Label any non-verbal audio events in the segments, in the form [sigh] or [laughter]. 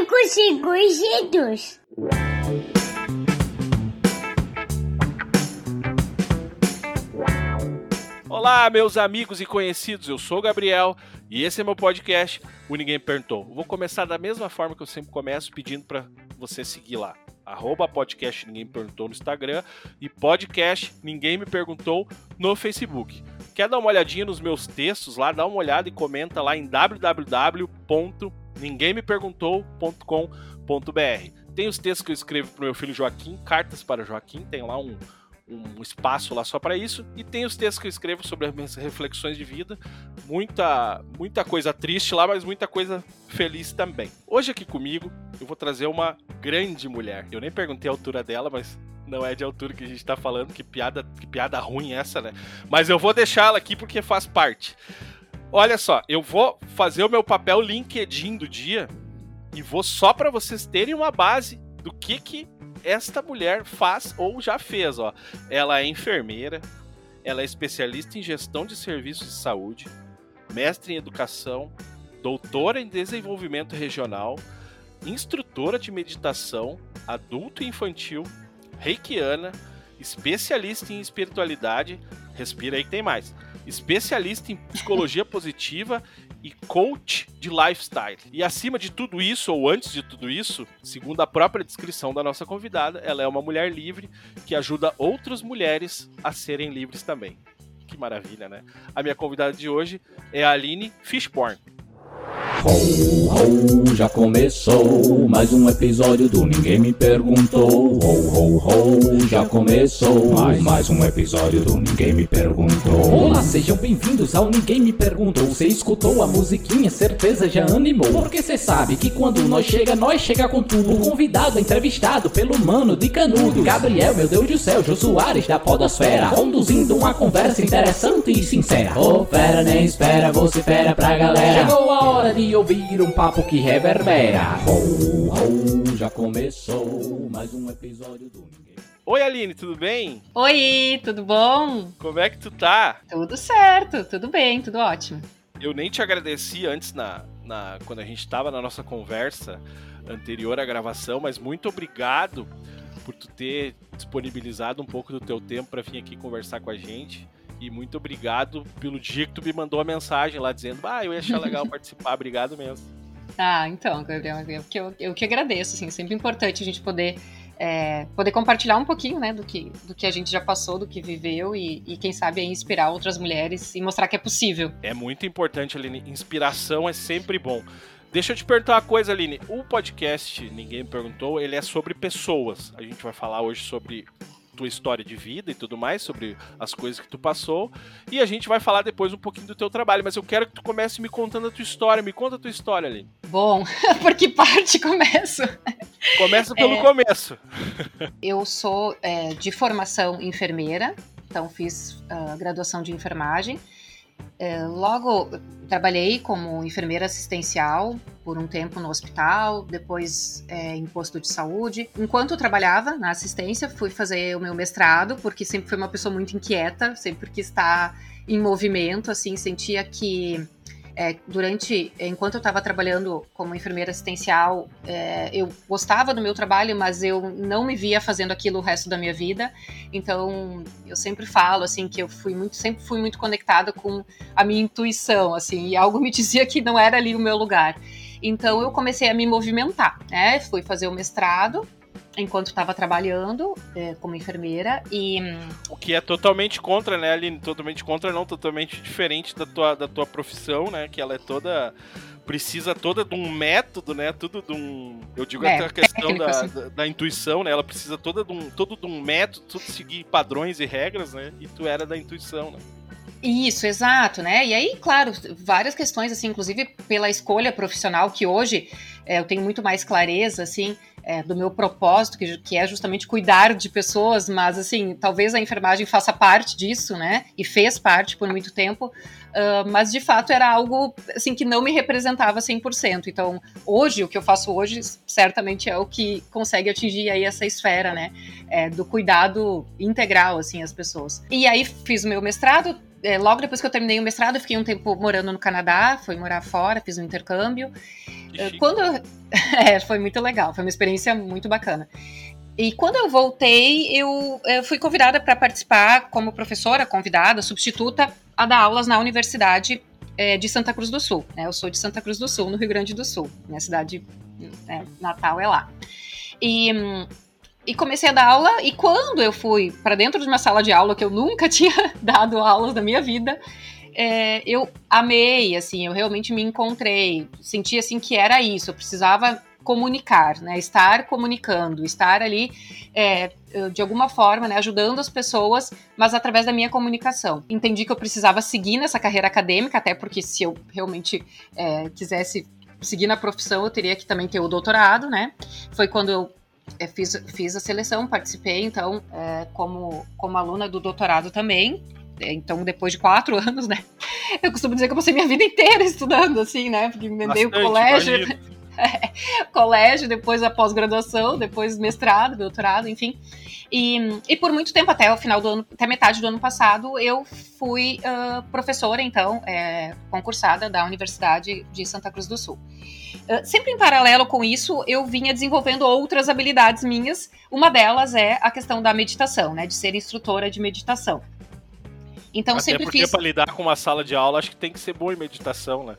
Cinco segundos. Olá, meus amigos e conhecidos, eu sou o Gabriel e esse é meu podcast, o Ninguém Perguntou. Vou começar da mesma forma que eu sempre começo, pedindo para você seguir lá. Arroba podcast Ninguém Perguntou no Instagram e podcast Ninguém Me Perguntou no Facebook. Quer dar uma olhadinha nos meus textos lá? Dá uma olhada e comenta lá em www.ninguemmeperguntou.com.br. Tem os textos que eu escrevo pro meu filho Joaquim, cartas para Joaquim, tem lá um, um espaço lá só para isso. E tem os textos que eu escrevo sobre as minhas reflexões de vida. Muita, muita coisa triste lá, mas muita coisa feliz também. Hoje aqui comigo eu vou trazer uma grande mulher. Eu nem perguntei a altura dela, mas não é de altura que a gente tá falando. Que piada, que piada ruim essa, né? Mas eu vou deixá-la aqui porque faz parte. Olha só, eu vou fazer o meu papel LinkedIn do dia e vou só para vocês terem uma base do que que esta mulher faz ou já fez, ó. Ela é enfermeira, ela é especialista em gestão de serviços de saúde, mestre em educação, doutora em desenvolvimento regional, instrutora de meditação, adulto e infantil, reikiana, especialista em espiritualidade, respira aí que tem mais, especialista em psicologia [laughs] positiva e coach de lifestyle. E acima de tudo isso, ou antes de tudo isso, segundo a própria descrição da nossa convidada, ela é uma mulher livre que ajuda outras mulheres a serem livres também. Que maravilha, né? A minha convidada de hoje é a Aline Fishborn. Ho, ho, já começou mais um episódio do Ninguém Me Perguntou. Ho, ho, já começou mais, mais um episódio do Ninguém Me Perguntou. Olá, sejam bem-vindos ao Ninguém Me Perguntou. Você escutou a musiquinha, certeza já animou. Porque cê sabe que quando nós chega, nós chega com tudo. O convidado é entrevistado pelo mano de canudo. Gabriel, meu Deus do céu, Jô Soares da Podosfera. Conduzindo uma conversa interessante e sincera. Ô, oh, fera, nem espera, você fera pra galera. Chegou a hora de ouvir um papo que reverbera. Ho, ho, já começou mais um episódio do Ninguém. Oi, Aline, tudo bem? Oi, tudo bom? Como é que tu tá? Tudo certo, tudo bem, tudo ótimo. Eu nem te agradeci antes na, na quando a gente estava na nossa conversa anterior à gravação, mas muito obrigado por tu ter disponibilizado um pouco do teu tempo para vir aqui conversar com a gente. E muito obrigado pelo dia que tu me mandou a mensagem lá dizendo, ah, eu ia achar legal [laughs] participar, obrigado mesmo. Ah, então, Gabriel, eu que, eu, eu que agradeço, assim, é sempre importante a gente poder é, poder compartilhar um pouquinho, né, do que, do que a gente já passou, do que viveu e, e, quem sabe inspirar outras mulheres e mostrar que é possível. É muito importante, Aline. Inspiração é sempre bom. Deixa eu te perguntar uma coisa, Aline. O podcast, ninguém me perguntou, ele é sobre pessoas. A gente vai falar hoje sobre tua história de vida e tudo mais, sobre as coisas que tu passou. E a gente vai falar depois um pouquinho do teu trabalho, mas eu quero que tu comece me contando a tua história. Me conta a tua história, ali. Bom, [laughs] por que parte começo? Começa pelo é, começo. [laughs] eu sou é, de formação enfermeira, então fiz uh, graduação de enfermagem. É, logo trabalhei como enfermeira assistencial por um tempo no hospital, depois é, em posto de saúde. Enquanto eu trabalhava na assistência, fui fazer o meu mestrado, porque sempre fui uma pessoa muito inquieta, sempre quis estar em movimento, assim, sentia que é, durante, enquanto eu estava trabalhando como enfermeira assistencial, é, eu gostava do meu trabalho, mas eu não me via fazendo aquilo o resto da minha vida. Então, eu sempre falo assim que eu fui muito, sempre fui muito conectada com a minha intuição, assim, e algo me [laughs] dizia que não era ali o meu lugar. Então, eu comecei a me movimentar, né? Fui fazer o mestrado enquanto estava trabalhando é, como enfermeira e o que é totalmente contra, né, Aline? Totalmente contra, não totalmente diferente da tua, da tua profissão, né? Que ela é toda precisa toda de um método, né? Tudo de um, eu digo é, até a questão da, assim. da, da, intuição, né? Ela precisa toda de um, todo de um método, tudo seguir padrões e regras, né? E tu era da intuição, né? Isso, exato, né? E aí, claro, várias questões, assim, inclusive pela escolha profissional, que hoje é, eu tenho muito mais clareza, assim, é, do meu propósito, que, que, é justamente cuidar de pessoas, mas assim, talvez a enfermagem faça parte disso, né? E fez parte por muito tempo, uh, mas de fato era algo assim que não me representava 100%. Então, hoje, o que eu faço hoje, certamente é o que consegue atingir aí essa esfera, né? É, do cuidado integral, assim, às pessoas. E aí fiz o meu mestrado, é, logo depois que eu terminei o mestrado, eu fiquei um tempo morando no Canadá, fui morar fora, fiz um intercâmbio. Quando [laughs] é, foi muito legal, foi uma experiência muito bacana. E quando eu voltei, eu, eu fui convidada para participar como professora, convidada, substituta, a dar aulas na Universidade é, de Santa Cruz do Sul. Né? Eu sou de Santa Cruz do Sul, no Rio Grande do Sul. Minha cidade é, natal é lá. E, e comecei a dar aula, e quando eu fui para dentro de uma sala de aula que eu nunca [laughs] tinha dado aulas na minha vida, é, eu amei, assim, eu realmente me encontrei, senti assim que era isso, eu precisava comunicar, né, estar comunicando, estar ali é, de alguma forma, né, ajudando as pessoas, mas através da minha comunicação. Entendi que eu precisava seguir nessa carreira acadêmica, até porque se eu realmente é, quisesse seguir na profissão, eu teria que também ter o doutorado, né? Foi quando eu é, fiz, fiz a seleção, participei, então, é, como, como aluna do doutorado também. Então, depois de quatro [laughs] anos, né? Eu costumo dizer que eu passei minha vida inteira estudando, assim, né? Porque emendei o colégio. [laughs] É, colégio, depois a pós-graduação, depois mestrado, doutorado, enfim. E, e por muito tempo, até o final do ano, até metade do ano passado, eu fui uh, professora, então, é, concursada da Universidade de Santa Cruz do Sul. Uh, sempre em paralelo com isso, eu vinha desenvolvendo outras habilidades minhas. Uma delas é a questão da meditação, né, de ser instrutora de meditação. Então Até sempre porque fiz. para lidar com uma sala de aula, acho que tem que ser boa em meditação, né?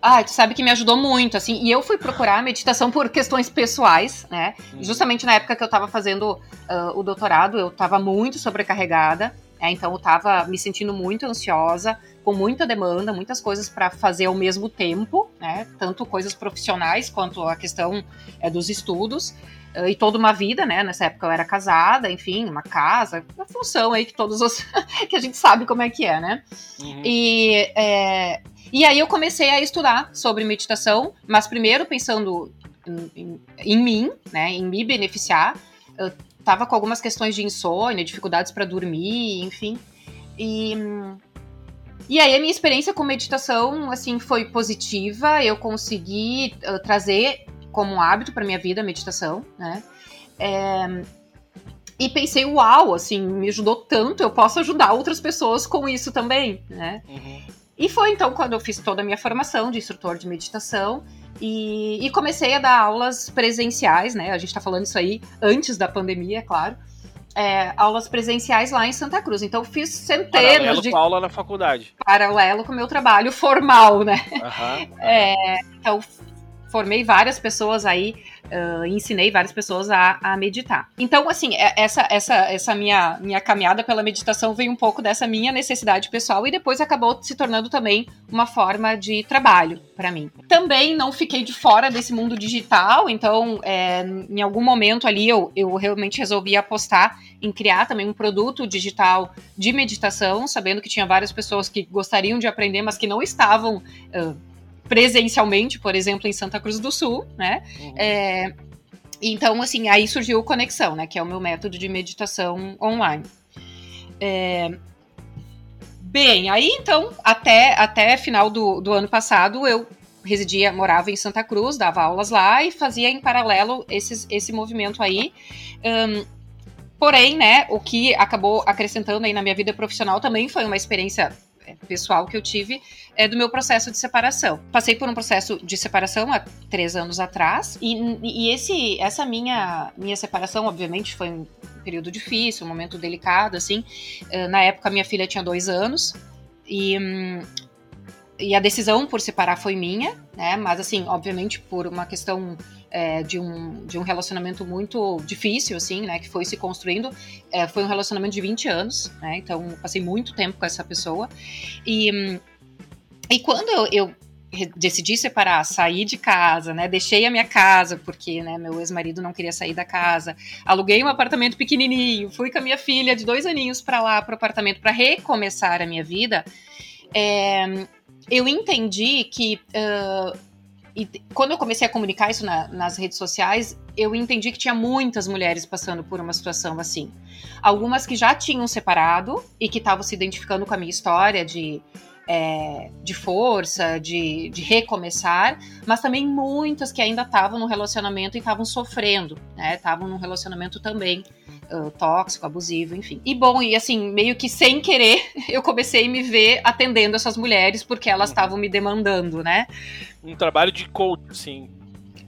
Ah, tu sabe que me ajudou muito, assim, e eu fui procurar meditação por questões pessoais, né? Uhum. Justamente na época que eu tava fazendo uh, o doutorado, eu tava muito sobrecarregada, né? então eu tava me sentindo muito ansiosa, com muita demanda, muitas coisas para fazer ao mesmo tempo, né? Tanto coisas profissionais quanto a questão é, dos estudos. E toda uma vida, né? Nessa época eu era casada, enfim, uma casa, uma função aí que todos os. [laughs] que a gente sabe como é que é, né? Uhum. E, é, e aí eu comecei a estudar sobre meditação, mas primeiro pensando em, em, em mim, né? Em me beneficiar. Eu tava com algumas questões de insônia, dificuldades para dormir, enfim. E. E aí a minha experiência com meditação, assim, foi positiva. Eu consegui uh, trazer como um hábito para minha vida a meditação, né? É, e pensei, uau, assim, me ajudou tanto, eu posso ajudar outras pessoas com isso também, né? Uhum. E foi então quando eu fiz toda a minha formação de instrutor de meditação e, e comecei a dar aulas presenciais, né? A gente tá falando isso aí antes da pandemia, é claro. É, aulas presenciais lá em Santa Cruz. Então fiz centenas Paralelo de com a aula na faculdade. paralelo com o meu trabalho formal, né? Aham. É, então, formei várias pessoas aí, uh, ensinei várias pessoas a, a, meditar. Então, assim, essa, essa, essa minha, minha caminhada pela meditação veio um pouco dessa minha necessidade pessoal e depois acabou se tornando também uma forma de trabalho para mim. Também não fiquei de fora desse mundo digital, então, é, em algum momento ali eu, eu realmente resolvi apostar em criar também um produto digital de meditação, sabendo que tinha várias pessoas que gostariam de aprender, mas que não estavam. Uh, presencialmente, por exemplo, em Santa Cruz do Sul, né? Uhum. É, então, assim, aí surgiu o Conexão, né? Que é o meu método de meditação online. É, bem, aí então, até, até final do, do ano passado, eu residia, morava em Santa Cruz, dava aulas lá e fazia em paralelo esses, esse movimento aí. Um, porém, né, o que acabou acrescentando aí na minha vida profissional também foi uma experiência pessoal que eu tive é do meu processo de separação. Passei por um processo de separação há três anos atrás e, e esse, essa minha minha separação, obviamente, foi um período difícil, um momento delicado, assim. Na época, minha filha tinha dois anos e e a decisão por separar foi minha, né? Mas assim, obviamente por uma questão é, de, um, de um relacionamento muito difícil, assim, né? Que foi se construindo. É, foi um relacionamento de 20 anos, né? Então passei muito tempo com essa pessoa. E, e quando eu, eu decidi separar, sair de casa, né? Deixei a minha casa porque, né, meu ex-marido não queria sair da casa. Aluguei um apartamento pequenininho, fui com a minha filha de dois aninhos para lá pro apartamento para recomeçar a minha vida. É, eu entendi que uh, e quando eu comecei a comunicar isso na, nas redes sociais, eu entendi que tinha muitas mulheres passando por uma situação assim. Algumas que já tinham separado e que estavam se identificando com a minha história de, é, de força, de, de, recomeçar, mas também muitas que ainda estavam no relacionamento e estavam sofrendo, né? Estavam num relacionamento também uh, tóxico, abusivo, enfim. E bom, e assim, meio que sem querer, [laughs] eu comecei a me ver atendendo essas mulheres porque elas estavam me demandando, né? Um trabalho de coach, sim.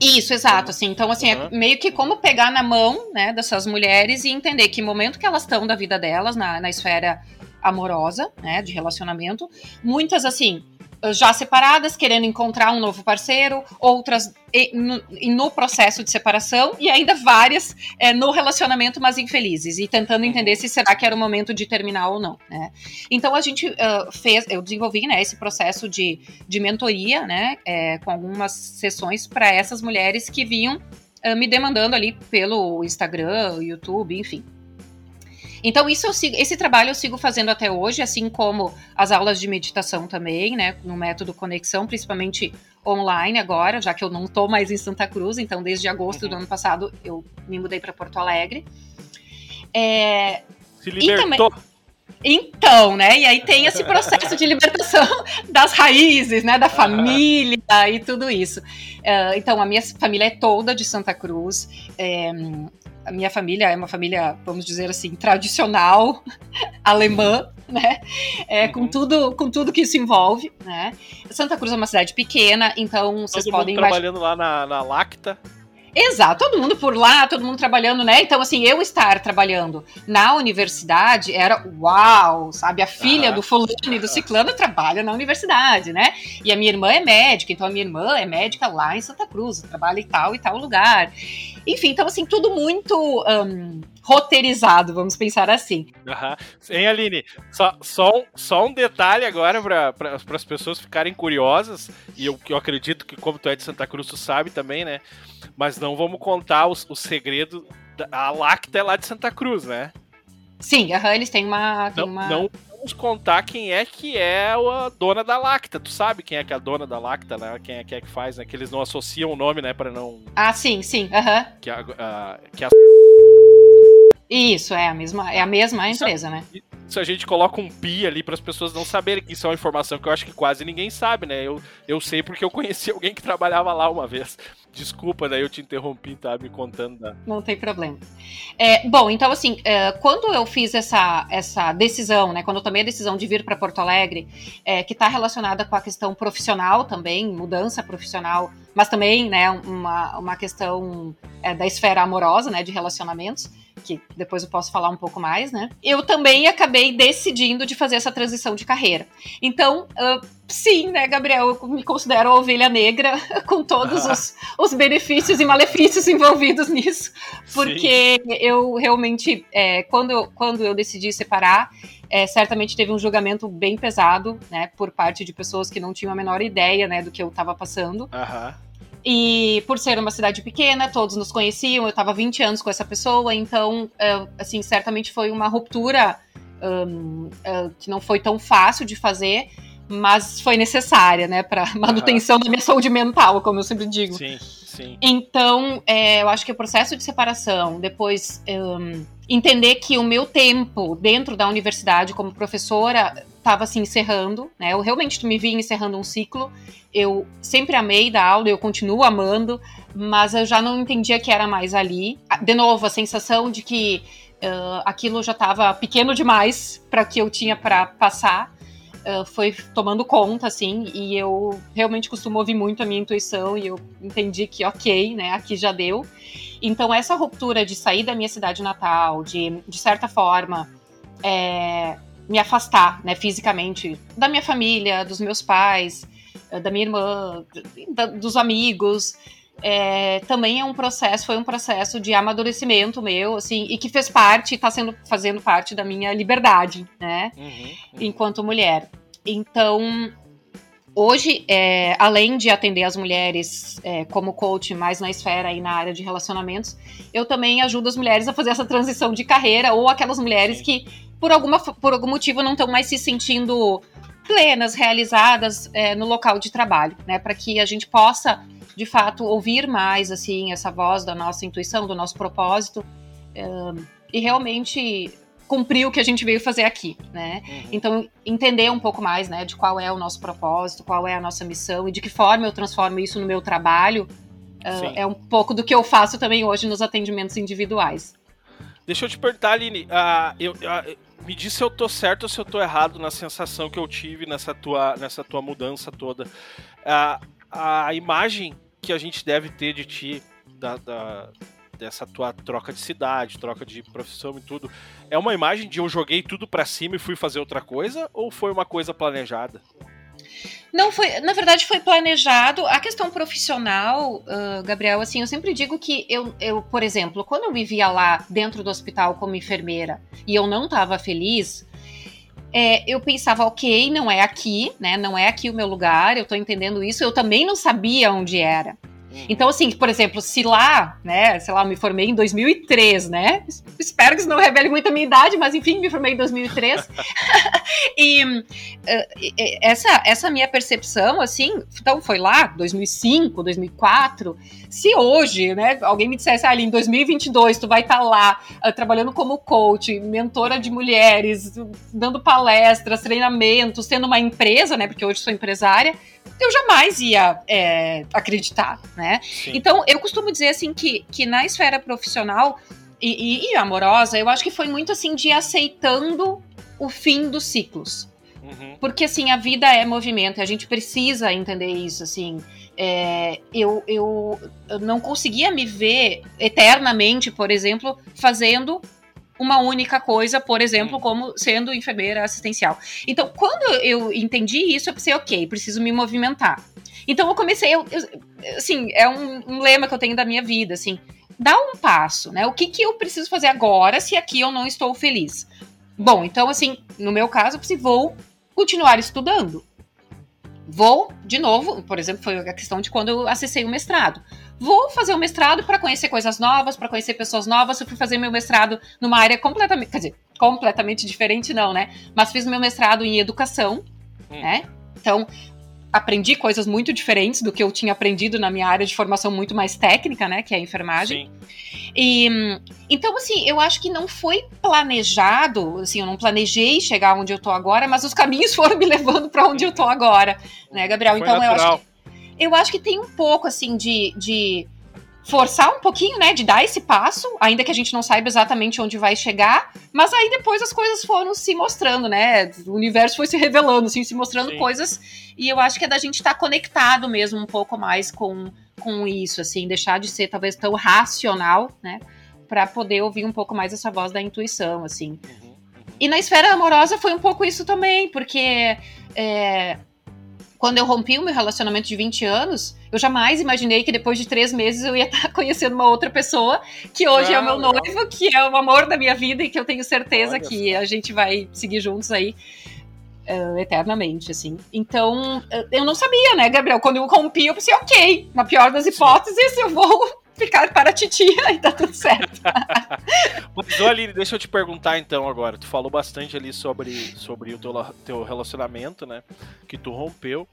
Isso, exato, assim. Então, assim, Uhum. é meio que como pegar na mão, né, dessas mulheres e entender que momento que elas estão da vida delas, na, na esfera amorosa, né, de relacionamento, muitas, assim, já separadas, querendo encontrar um novo parceiro, outras no, processo de separação, e ainda várias é, no relacionamento, mas infelizes, e tentando entender se será que era o momento de terminar ou não, né. Então, a gente ah, fez, eu desenvolvi, né, esse processo de, de mentoria, né, é, com algumas sessões para essas mulheres que vinham ah, me demandando ali pelo Instagram, YouTube, enfim. Então, isso eu sigo, esse trabalho eu sigo fazendo até hoje, assim como as aulas de meditação também, né? No método Conexão, principalmente online agora, já que eu não tô mais em Santa Cruz, então desde agosto do ano passado eu me mudei para Porto Alegre. É, Se libertou. então, né? E aí tem esse processo de libertação [laughs] das raízes, né? Da família e tudo isso. Eh, então, a minha família é toda de Santa Cruz. A minha família é uma família, vamos dizer assim, tradicional, [laughs] alemã, né? É, com, Uhum. tudo, com tudo que isso envolve, né? Santa Cruz é uma cidade pequena, então vocês Todo mundo podem imaginar. trabalhando lá na, na Lacta. Exato, todo mundo por lá, todo mundo trabalhando, né? Então, assim, eu estar trabalhando na universidade era uau, sabe? A filha Aham. do fulano e do ciclano trabalha na universidade, né? E a minha irmã é médica, então a minha irmã é médica lá em Santa Cruz, trabalha em tal e tal lugar. Enfim, então, assim, tudo muito ahn, roteirizado, vamos pensar assim. Aham. Hein, Aline? Só, só, um, só um detalhe agora para as pessoas ficarem curiosas, e eu, eu acredito que, como tu é de Santa Cruz, tu sabe também, né? Mas não vamos contar os- o, segredo. Da, a Lacta é lá de Santa Cruz, né? Sim, aham, eles têm uma. Tem Não, uma... não vamos contar quem é que é a dona da Lacta. Tu sabe quem é que é a dona da Lacta, né? Quem é que é que faz, né? Que eles não associam o nome, né? Para não. Ah, sim, sim, aham. Que a, a- que a [laughs] Isso, é a mesma, é a mesma Isso- empresa, né? se a gente coloca um pi ali para as pessoas não saberem que isso é uma informação que eu acho que quase ninguém sabe, né? Eu, eu sei porque eu conheci [laughs] alguém que trabalhava lá uma vez. Desculpa, daí eu te interrompi, tá me contando da. Não tem problema. É, bom, então assim, é, quando eu fiz essa, essa decisão, né, quando eu tomei a decisão de vir para Porto Alegre, é, que está relacionada com a questão profissional também, mudança profissional, mas também, né, uma, uma questão é, da esfera amorosa, né, de relacionamentos, que depois eu posso falar um pouco mais, né? Eu também acabei decidindo de fazer essa transição de carreira. Então, ah, sim, né, Gabriel, eu me considero a ovelha negra [laughs] com todos os, [laughs] os benefícios e malefícios envolvidos nisso, porque eu realmente, é, quando, eu, quando eu decidi separar, é, certamente teve um julgamento bem pesado, né, por parte de pessoas que não tinham a menor ideia, né, do que eu estava passando. Aham. E por ser uma cidade pequena, todos nos conheciam, eu estava 20 anos com essa pessoa, então, é, assim, certamente foi uma ruptura hum, é, que não foi tão fácil de fazer, mas foi necessária, né, para [laughs] manutenção da minha saúde mental, como eu sempre digo. Sim, sim. Então, é, eu acho que o processo de separação, depois hum, entender que o meu tempo dentro da universidade como professora estava se encerrando, né? Eu realmente me vi encerrando um ciclo. Eu sempre amei dar aula, eu continuo amando, mas eu já não entendia que era mais ali. Ah, De novo, a sensação de que ah, aquilo já estava pequeno demais para que eu tinha para passar. ah, foi tomando conta, assim, e eu realmente costumo ouvir muito a minha intuição e eu entendi que, ok, né, aqui já deu. Então, essa ruptura de sair da minha cidade natal, de, de certa forma, é, me afastar, né, fisicamente, da minha família, dos meus pais, eh, da minha irmã, da- dos amigos, é, também é um processo, foi um processo de amadurecimento meu, assim, e que fez parte, está sendo fazendo parte da minha liberdade, né? Uhum, uhum. enquanto mulher. Então, hoje, é, além de atender as mulheres é, como coach mais na esfera e na área de relacionamentos, eu também ajudo as mulheres a fazer essa transição de carreira ou aquelas mulheres Sim. que, por, alguma, por algum motivo, não estão mais se sentindo plenas, realizadas é, no local de trabalho, né? Para que a gente possa, de fato, ouvir mais, assim, essa voz da nossa intuição, do nosso propósito é, e realmente cumprir o que a gente veio fazer aqui, né? Uhum. Então, entender um pouco mais, né, de qual é o nosso propósito, qual é a nossa missão e de que forma eu transformo isso no meu trabalho, é um pouco do que eu faço também hoje nos atendimentos individuais. Deixa eu te perguntar, Aline, ah, eu, ah, me diz se eu tô certo ou se eu tô errado na sensação que eu tive nessa tua, nessa tua mudança toda. Ah, a imagem que a gente deve ter de ti, da, da, dessa tua troca de cidade, troca de profissão e tudo, é uma imagem de eu joguei tudo para cima e fui fazer outra coisa ou foi uma coisa planejada? Não foi, na verdade foi planejado. A questão profissional, uh, Gabriel, assim, eu sempre digo que eu, eu, por exemplo, quando eu me via lá dentro do hospital como enfermeira e eu não estava feliz, é, eu pensava, ok, não é aqui, né? Não é aqui o meu lugar, eu tô entendendo isso. Eu também não sabia onde era. Uhum. Então, assim, por exemplo, se lá, né, sei lá, me formei em 2003, né? Espero que isso não revele muito a minha idade, mas enfim, me formei em 2003. e uh, [laughs] essa, essa minha percepção, assim, então foi lá, 2005, 2004. Se hoje, né, alguém me dissesse, ah, ali em 2022 tu vai estar tá lá uh, trabalhando como coach, mentora de mulheres, dando palestras, treinamentos, tendo uma empresa, né, porque hoje sou empresária, eu jamais ia é, acreditar, né? Sim. Então, eu costumo dizer assim que, que na esfera profissional e, e, e, amorosa, eu acho que foi muito assim de aceitando o fim dos ciclos. Uhum. Porque assim, a vida é movimento, e a gente precisa entender isso, assim. É, eu, eu, eu não conseguia me ver eternamente, por exemplo, fazendo uma única coisa, por exemplo, como sendo enfermeira assistencial. Então, quando eu entendi isso, eu pensei, ok, preciso me movimentar. Então, eu comecei, eu, eu, assim, é um, um, lema que eu tenho da minha vida, assim, dá um passo, né? O que, que eu preciso fazer agora se aqui eu não estou feliz? Bom, então, assim, no meu caso, eu vou continuar estudando. Vou, de novo, por exemplo, foi a questão de quando eu acessei o mestrado vou fazer o um mestrado para conhecer coisas novas, para conhecer pessoas novas. Eu fui fazer meu mestrado numa área completamente, quer dizer, completamente diferente não, né? Mas fiz meu mestrado em educação, hum. né? Então, aprendi coisas muito diferentes do que eu tinha aprendido na minha área de formação muito mais técnica, né, que é a enfermagem. Sim. E então assim, eu acho que não foi planejado, assim, eu não planejei chegar onde eu tô agora, mas os caminhos [laughs] foram me levando para onde eu tô agora, né, Gabriel? Foi então natural. eu acho que eu acho que tem um pouco, assim, de, de forçar um pouquinho, né, de dar esse passo, ainda que a gente não saiba exatamente onde vai chegar, mas aí depois as coisas foram se mostrando, né, o universo foi se revelando, assim, se mostrando Sim. coisas, e eu acho que é da gente estar tá conectado mesmo um pouco mais com, com isso, assim, deixar de ser talvez tão racional, né, para poder ouvir um pouco mais essa voz da intuição, assim. Uhum, uhum. E na esfera amorosa foi um pouco isso também, porque é, quando eu rompi o meu relacionamento de 20 anos, eu jamais imaginei que depois de três meses eu ia estar [laughs] conhecendo uma outra pessoa, que hoje é o meu noivo, que é o amor da minha vida e que eu tenho certeza Olha que a gente vai seguir juntos aí. Uh, eternamente, assim. Então, eu não sabia, né, Gabriel? Quando eu rompi, eu pensei, ok, na pior das hipóteses, eu vou ficar para a titia [laughs] e tá tudo certo. [laughs] Mas, Aline, deixa eu te perguntar então agora. Tu falou bastante ali sobre, sobre o teu, teu relacionamento, né? Que tu rompeu.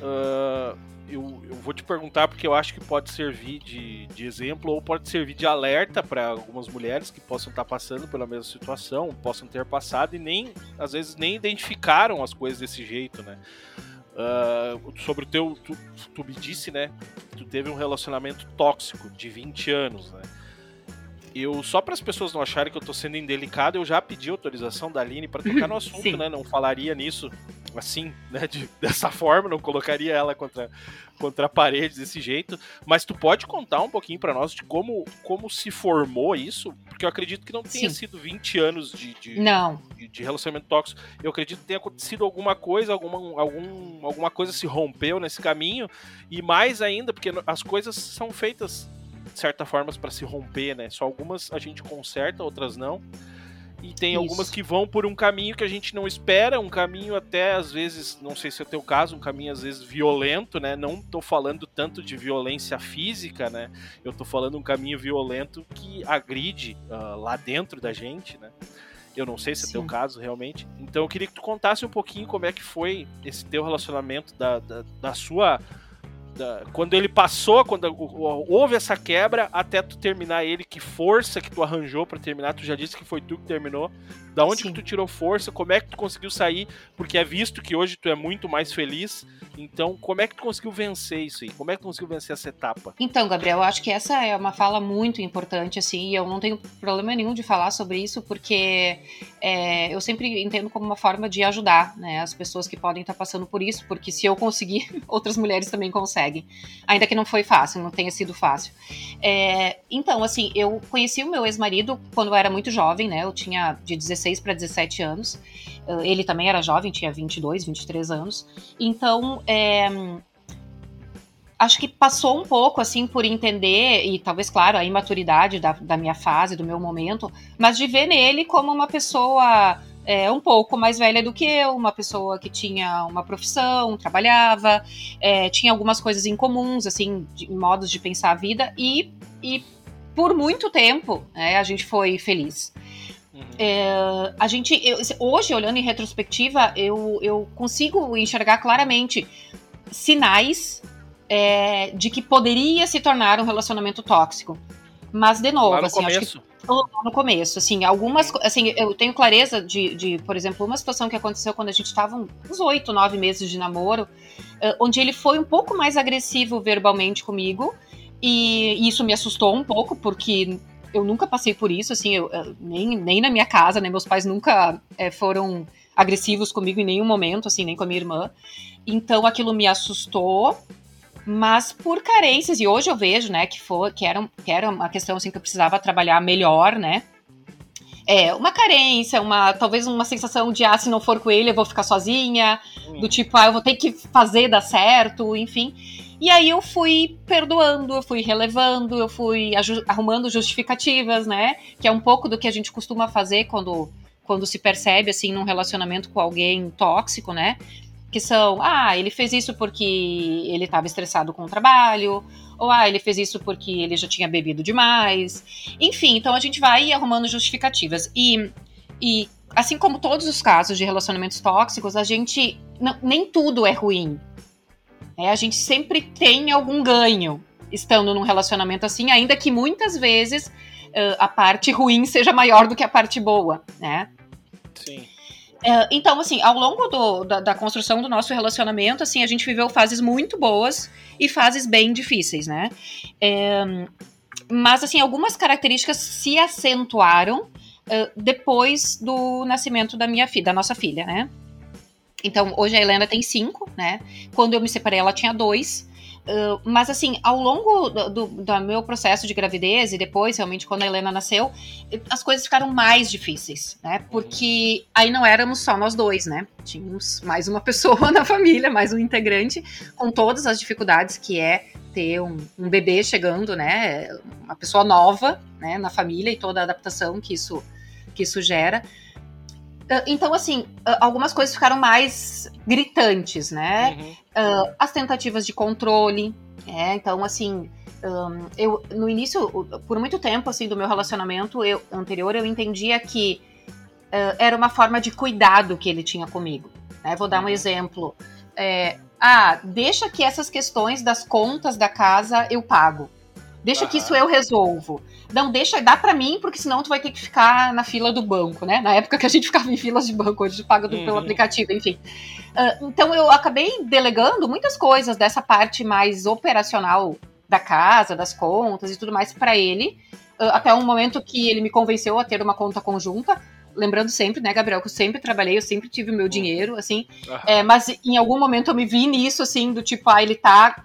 Uh, eu, eu, vou te perguntar porque eu acho que pode servir de, de exemplo ou pode servir de alerta para algumas mulheres que possam estar passando pela mesma situação, possam ter passado e nem, às vezes, nem identificaram as coisas desse jeito, né? Uh, sobre o teu. Tu, tu, me disse, né? Tu teve um relacionamento tóxico de 20 anos, né? Eu, só para as pessoas não acharem que eu tô sendo indelicado, eu já pedi autorização da Aline para tocar no [laughs] assunto, Sim. né? Não falaria nisso assim, né, de, [laughs] dessa forma, não colocaria ela contra, contra a parede desse jeito, mas tu pode contar um pouquinho para nós de como, como se formou isso? Porque eu acredito que não tenha Sim. sido 20 anos de, de, não. De, de, relacionamento tóxico. Eu acredito que tenha acontecido alguma coisa, alguma, algum, alguma coisa se rompeu nesse caminho, e mais ainda, porque as coisas são feitas certa forma para se romper, né? Só algumas a gente conserta, outras não. E tem Isso. algumas que vão por um caminho que a gente não espera, um caminho até às vezes, não sei se é o teu caso, um caminho às vezes violento, né? Não tô falando tanto de violência física, né? Eu tô falando um caminho violento que agride uh, lá dentro da gente, né? Eu não sei se Sim. é teu caso realmente. Então eu queria que tu contasse um pouquinho como é que foi esse teu relacionamento da, da, da sua da, quando ele passou, quando houve essa quebra, até tu terminar ele, que força que tu arranjou para terminar, tu já disse que foi tu que terminou. Da onde Sim. que tu tirou força? Como é que tu conseguiu sair? Porque é visto que hoje tu é muito mais feliz Então, como é que tu conseguiu vencer isso aí? Como é que tu conseguiu vencer essa etapa? Então, Gabriel, eu acho que essa é uma fala muito importante, assim, e eu não tenho problema nenhum de falar sobre isso, porque é, eu sempre entendo como uma forma de ajudar, né, as pessoas que podem estar passando por isso, porque se eu conseguir, [laughs] outras mulheres também conseguem. Ainda que não foi fácil, não tenha sido fácil. É, então, assim, eu conheci o meu ex-marido quando eu era muito jovem, né, eu tinha de 16 para 17 anos, ele também era jovem, tinha 22, 23 anos, então, é, acho que passou um pouco, assim, por entender, e talvez, claro, a imaturidade da, da minha fase, do meu momento, mas de ver nele como uma pessoa é, um pouco mais velha do que eu, uma pessoa que tinha uma profissão, trabalhava, é, tinha algumas coisas em comuns, assim, de, modos de pensar a vida, e, e por muito tempo é, a gente foi feliz. Uhum. É, a gente, eu, hoje, olhando em retrospectiva, eu, eu consigo enxergar claramente sinais é, de que poderia se tornar um relacionamento tóxico. Mas, de novo, Lá no assim, começo. No começo, assim, algumas, assim, eu tenho clareza de, de, por exemplo, uma situação que aconteceu quando a gente estava uns oito, nove meses de namoro, uh, onde ele foi um pouco mais agressivo verbalmente comigo, e isso me assustou um pouco, porque eu nunca passei por isso, assim, eu, nem, nem na minha casa, né, meus pais nunca é, foram agressivos comigo em nenhum momento, assim, nem com a minha irmã, então aquilo me assustou, mas por carências, e hoje eu vejo, né, que, foi, que, era, que era uma questão assim que eu precisava trabalhar melhor, né? É, uma carência, uma talvez uma sensação de ah, se não for com ele, eu vou ficar sozinha, do tipo, ah, eu vou ter que fazer dar certo, enfim. E aí eu fui perdoando, eu fui relevando, eu fui arrumando justificativas, né? Que é um pouco do que a gente costuma fazer quando, quando se percebe assim num relacionamento com alguém tóxico, né? Que são, ah, ele fez isso porque ele estava estressado com o trabalho, ou ah, ele fez isso porque ele já tinha bebido demais. Enfim, então a gente vai arrumando justificativas. E, e assim como todos os casos de relacionamentos tóxicos, a gente. Não, nem tudo é ruim. É, a gente sempre tem algum ganho estando num relacionamento assim, ainda que muitas vezes uh, a parte ruim seja maior do que a parte boa, né? Sim. É, então, assim, ao longo do, da, da, construção do nosso relacionamento, assim, a gente viveu fases muito boas e fases bem difíceis, né? É, mas, assim, algumas características se acentuaram uh, depois do nascimento da minha filha, da nossa filha, né? Então, hoje a Helena tem cinco, né? Quando eu me separei, ela tinha dois. Mas assim, ao longo do, do, do, meu processo de gravidez e depois, realmente, quando a Helena nasceu, as coisas ficaram mais difíceis, né? Porque aí não éramos só nós dois, né? Tínhamos mais uma pessoa [laughs] na família, mais um integrante, com todas as dificuldades que é ter um, um bebê chegando, né? Uma pessoa nova, né? Na família e toda a adaptação que isso, que isso gera. Ah, então, assim, ah, algumas coisas ficaram mais gritantes, né? Uhum. Uh, as tentativas de controle, é, então, assim, um, eu, no início, por muito tempo, assim, do meu relacionamento eu, anterior, eu entendia que uh, era uma forma de cuidado que ele tinha comigo. Né? Vou dar um uhum. exemplo. É, ah, deixa que essas questões das contas da casa eu pago. Deixa que isso eu resolvo. Não, deixa, dá para mim, porque senão tu vai ter que ficar na fila do banco, né? Na época que a gente [laughs] ficava em filas de banco, hoje paga do, uhum. pelo aplicativo, enfim. Uh, então eu acabei delegando muitas coisas dessa parte mais operacional da casa, das contas e tudo mais para ele, uh, até um momento que ele me convenceu a ter uma conta conjunta. Lembrando sempre, né, Gabriel, que eu sempre trabalhei, eu sempre tive o meu uhum. dinheiro, assim. Uhum. É, mas em algum momento eu me vi nisso, assim, do tipo, ah, ele tá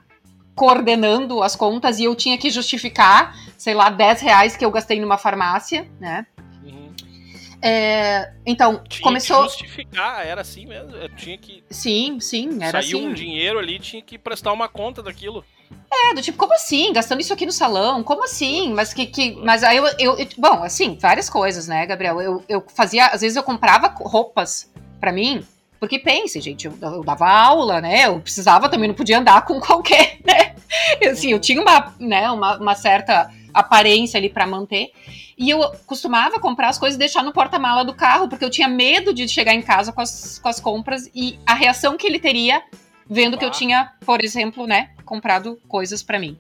coordenando as contas e eu tinha que justificar, sei lá, 10 reais que eu gastei numa farmácia, né? Uhum. É, então, tinha começou. Que justificar, era assim mesmo. Eu tinha que. Sim, sim, era Saiu assim. um dinheiro ali, tinha que prestar uma conta daquilo. É, do tipo, como assim? Gastando isso aqui no salão? Como assim? Mas que. que mas aí eu, eu, eu, Bom, assim, várias coisas, né, Gabriel? Eu, eu fazia. Às vezes eu comprava roupas para mim porque pense, gente, eu, eu, dava aula, né? Eu precisava também, não podia andar com [laughs] qualquer, né? Eu, assim, eu tinha uma, né, uma, uma certa aparência ali para manter. E eu costumava comprar as coisas e deixar no porta-mala do carro, porque eu tinha medo de chegar em casa com as, com as compras e a reação que ele teria vendo que eu tinha, por exemplo, né, comprado coisas para mim.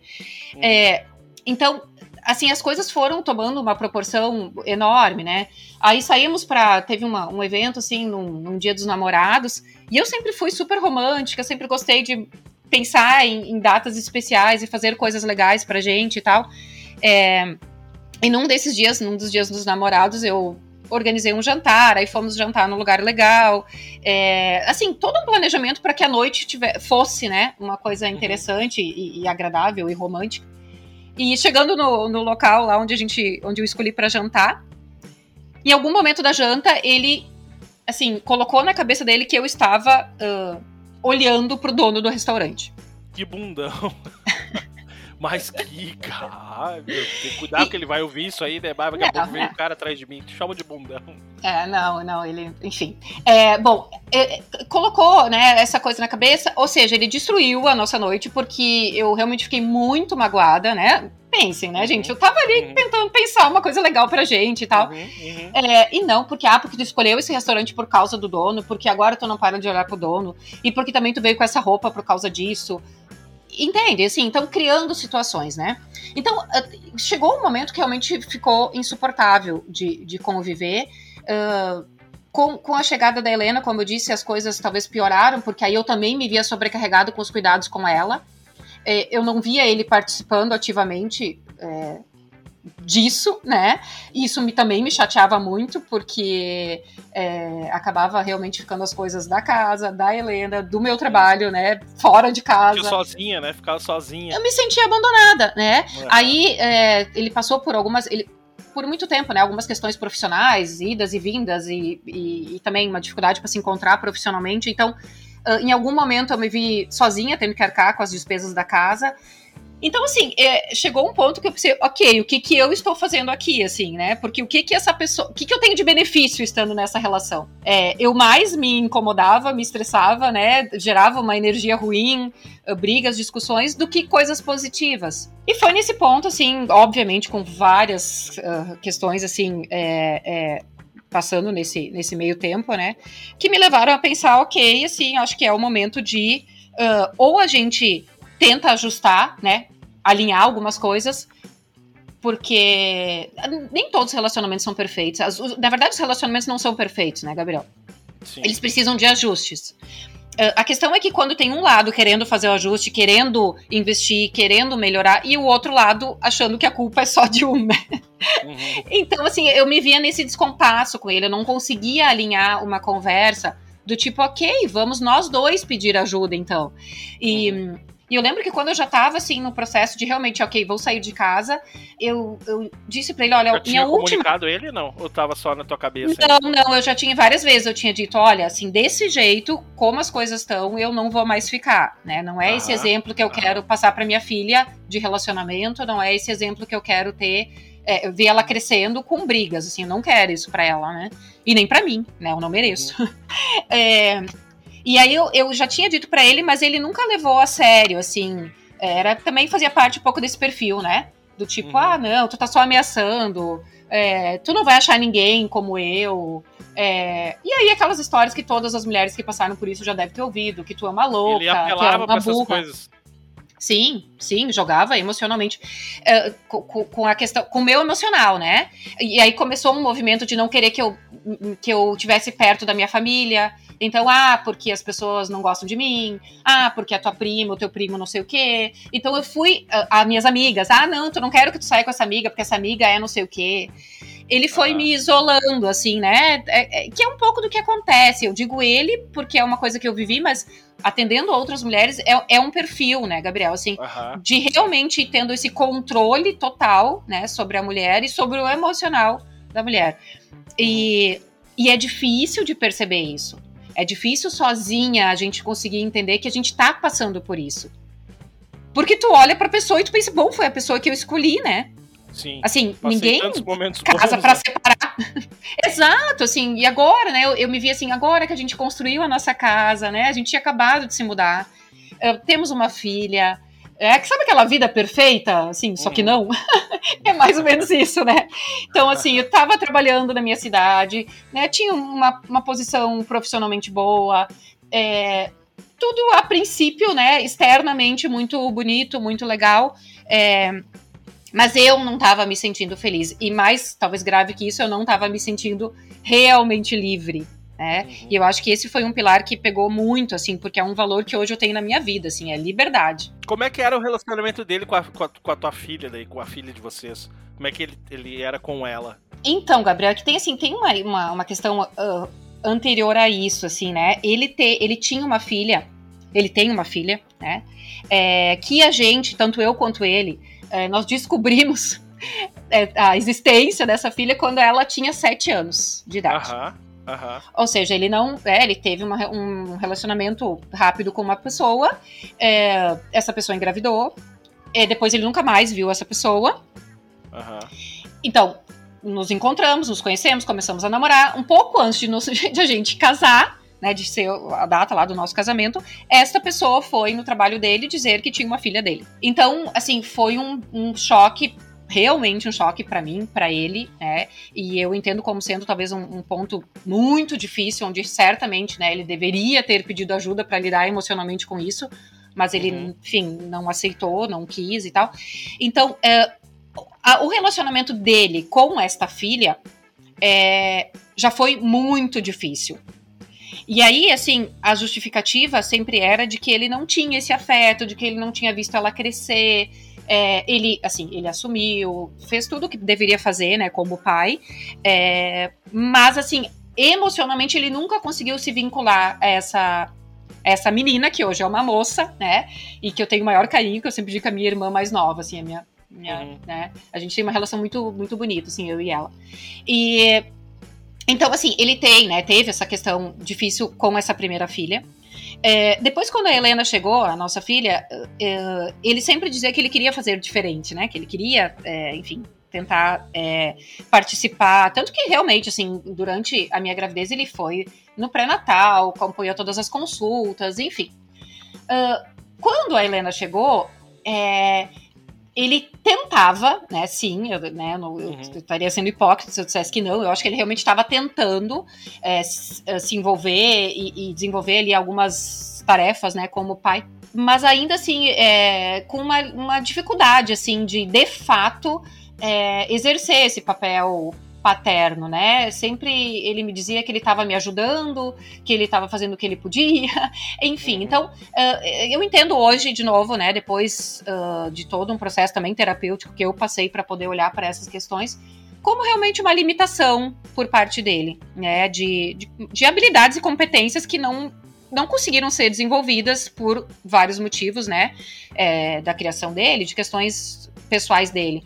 Uhum. É, então, assim, as coisas foram tomando uma proporção enorme, né? Aí saímos para teve uma, um evento assim num, num, Dia dos Namorados e eu sempre fui super romântica, sempre gostei de pensar em, em datas especiais e fazer coisas legais pra gente e tal. É, e num desses dias, num dos dias dos namorados, eu organizei um jantar, aí fomos jantar num lugar legal. É, assim, todo um planejamento para que a noite tiver, fosse, né, uma coisa uhum. interessante uhum. e, e, agradável e romântica. E chegando no, no local lá onde a gente, onde eu escolhi para jantar, em algum momento da janta ele, assim, colocou na cabeça dele que eu estava uh, olhando pro dono do restaurante. Que bundão. [laughs] Mas [laughs] que cara, cuidado e... que ele vai ouvir isso aí, né? Daqui a pouco vem o cara atrás de mim, te chama de bundão. É, não, não, ele, enfim. É, bom, é, colocou, né, essa coisa na cabeça, ou seja, ele destruiu a nossa noite, porque eu realmente fiquei muito magoada, né? Pensem, né, uhum. gente? Eu tava ali uhum. tentando pensar uma coisa legal pra gente e tal. Uhum. uhum. É, e não, porque, ah, porque tu escolheu esse restaurante por causa do dono, porque agora tu não para de olhar pro dono, e porque também tu veio com essa roupa por causa disso. Entende? Assim, então criando situações, né? Então, eh, chegou um momento que realmente ficou insuportável de, de conviver. Uh, com, com a chegada da Helena, como eu disse, as coisas talvez pioraram, porque aí eu também me via sobrecarregado com os cuidados com ela. É, eu não via ele participando ativamente é, disso, né? Isso me, também me chateava muito, porque é, acabava realmente ficando as coisas da casa, da Helena, do meu trabalho, né? Fora de casa. Fica sozinha, né? Ficava sozinha. Eu me sentia abandonada, né? Aí é, ele passou por algumas. Ele, por muito tempo, né? Algumas questões profissionais, idas e vindas, e, e, e também uma dificuldade para se encontrar profissionalmente. Então, em algum momento eu me vi sozinha, tendo que arcar com as despesas da casa. Então, assim, é, chegou um ponto que eu pensei, ok, o que que eu estou fazendo aqui, assim, né? Porque o que que essa pessoa, o que que eu tenho de benefício estando nessa relação? É, eu mais me incomodava, me estressava, né? Gerava uma energia ruim, eh, brigas, discussões, do que coisas positivas. E foi nesse ponto, assim, obviamente, com várias uh, questões, assim, é, é, passando nesse, nesse meio tempo, né? Que me levaram a pensar, ok, assim, acho que é o momento de uh, ou a gente tenta ajustar, né? Alinhar algumas coisas, porque nem todos os relacionamentos são perfeitos. na verdade, os relacionamentos não são perfeitos, né, Gabriel? Sim. Eles precisam de ajustes. Uh, a questão é que quando tem um lado querendo fazer o ajuste, querendo investir, querendo melhorar, e o outro lado achando que a culpa é só de um, né? Uhum. Então, assim, eu me via nesse descompasso com ele, eu não conseguia alinhar uma conversa do tipo, ok, vamos nós dois pedir ajuda, então. E. Uhum e eu lembro que quando eu já tava, assim, no processo de realmente, ok, vou sair de casa, eu, eu disse pra ele, olha, já minha tinha última... comunicado ele, não? Ou tava só na tua cabeça? Não, não, eu já tinha várias vezes, eu tinha dito, olha, assim, desse jeito, como as coisas estão, eu não vou mais ficar, né? Não é ah, esse exemplo que eu ah. quero passar pra minha filha de relacionamento, não é esse exemplo que eu quero ter é, ver ela crescendo com brigas, assim, eu não quero isso para ela, né? E nem para mim, né? Eu não mereço. Uhum. [laughs] é, e aí eu, eu já tinha dito para ele, mas ele nunca levou a sério, assim. Era, também fazia parte um pouco desse perfil, né? Do tipo, uhum. ah, não, tu tá só ameaçando, é, tu não vai achar ninguém como eu. É, e aí aquelas histórias que todas as mulheres que passaram por isso já devem ter ouvido, que tu é uma louca, que é uma burra. Coisas. Sim, sim, jogava emocionalmente uh, com, com, a questão, com o meu emocional, né? E aí começou um movimento de não querer que eu que eu tivesse perto da minha família. Então, ah, porque as pessoas não gostam de mim. Ah, porque a tua prima, o teu primo não sei o quê. Então eu fui uh, a minhas amigas, ah, não, tu não quero que tu saia com essa amiga, porque essa amiga é não sei o quê ele foi ah. me isolando, assim, né? É, é, que é um pouco do que acontece. Eu digo ele porque é uma coisa que eu vivi, mas atendendo outras mulheres é, é um perfil, né, Gabriel? Assim, de realmente tendo esse controle total, né, sobre a mulher e sobre o emocional da mulher. E, e é difícil de perceber isso. É difícil sozinha a gente conseguir entender que a gente tá passando por isso. Porque tu olha pra pessoa e tu pensa, bom, foi a pessoa que eu escolhi, né? Sim. Assim, ninguém casa para né? separar. [laughs] Exato, assim, e agora, né? Eu, eu, me vi assim, agora que a gente construiu a nossa casa, né? A gente tinha acabado de se mudar. Uh, temos uma filha. É, sabe aquela vida perfeita, assim, só que uhum. não? [laughs] é mais ou menos isso, né? Então, assim, eu tava trabalhando na minha cidade, né? Tinha uma, uma posição profissionalmente boa, é, tudo a princípio, né? Externamente muito bonito, muito legal. É, Mas eu não estava me sentindo feliz. E mais, talvez grave que isso, eu não estava me sentindo realmente livre. Né? Uhum. E eu acho que esse foi um pilar que pegou muito, assim, porque é um valor que hoje eu tenho na minha vida, assim, é liberdade. Como é que era o relacionamento dele com a, com a, com a tua filha, daí, com a filha de vocês? Como é que ele, ele era com ela? Então, Gabriel, que tem assim, tem uma, uma, uma questão uh, anterior a isso, assim, né? Ele, te, ele tinha uma filha, ele tem uma filha, né? É, que a gente, tanto eu quanto ele, é, nós descobrimos [laughs] é, a existência dessa filha quando ela tinha sete anos de idade. Aham. Uhum. Ou seja, ele não. É, ele teve uma, um relacionamento rápido com uma pessoa, é, essa pessoa engravidou, é, depois ele nunca mais viu essa pessoa. Uhum. Então, nos encontramos, nos conhecemos, começamos a namorar. Um pouco antes de, nos, [laughs] de a gente casar, né, de ser a data lá do nosso casamento, esta pessoa foi no trabalho dele dizer que tinha uma filha dele. Então, assim, foi um, um choque realmente um choque para mim, para ele, né? E eu entendo como sendo talvez um, um, ponto muito difícil, onde certamente, né, ele deveria ter pedido ajuda para lidar emocionalmente com isso, mas ele, uhum. enfim, não aceitou, não quis e tal. Então, é, a, o relacionamento dele com esta filha é, já foi muito difícil. E aí, assim, a justificativa sempre era de que ele não tinha esse afeto, de que ele não tinha visto ela crescer, é, ele, assim, ele assumiu, fez tudo o que deveria fazer, né, como pai, é, mas, assim, emocionalmente ele nunca conseguiu se vincular a essa, essa menina, que hoje é uma moça, né, e que eu tenho o maior carinho, que eu sempre digo que a minha irmã mais nova, assim, a minha, minha uhum. né, a gente tem uma relação muito, muito bonita, assim, eu e ela. E, então, assim, ele tem, né, teve essa questão difícil com essa primeira filha, é, depois, quando a Helena chegou, a nossa filha, é, ele sempre dizia que ele queria fazer diferente, né? Que ele queria, é, enfim, tentar é, participar. Tanto que realmente, assim, durante a minha gravidez, ele foi no pré-natal, acompanhou todas as consultas, enfim. Uh, quando a Helena chegou, é, ele tentava, né? Sim, eu, né, eu, eu uhum. estaria sendo hipócrita se eu dissesse que não. Eu acho que ele realmente estava tentando é, se, é, se, envolver e, e, desenvolver ali algumas tarefas, né, como pai. Mas ainda assim, é, com uma, uma dificuldade, assim, de de fato é, exercer esse papel paterno, né? Sempre ele me dizia que ele estava me ajudando, que ele estava fazendo o que ele podia, [laughs] enfim. Uhum. Então, uh, eu entendo hoje, de novo, né? Depois uh, de todo um processo também terapêutico que eu passei para poder olhar para essas questões, como realmente uma limitação por parte dele, né? De, de, de habilidades e competências que não não conseguiram ser desenvolvidas por vários motivos, né? É, da criação dele, de questões pessoais dele.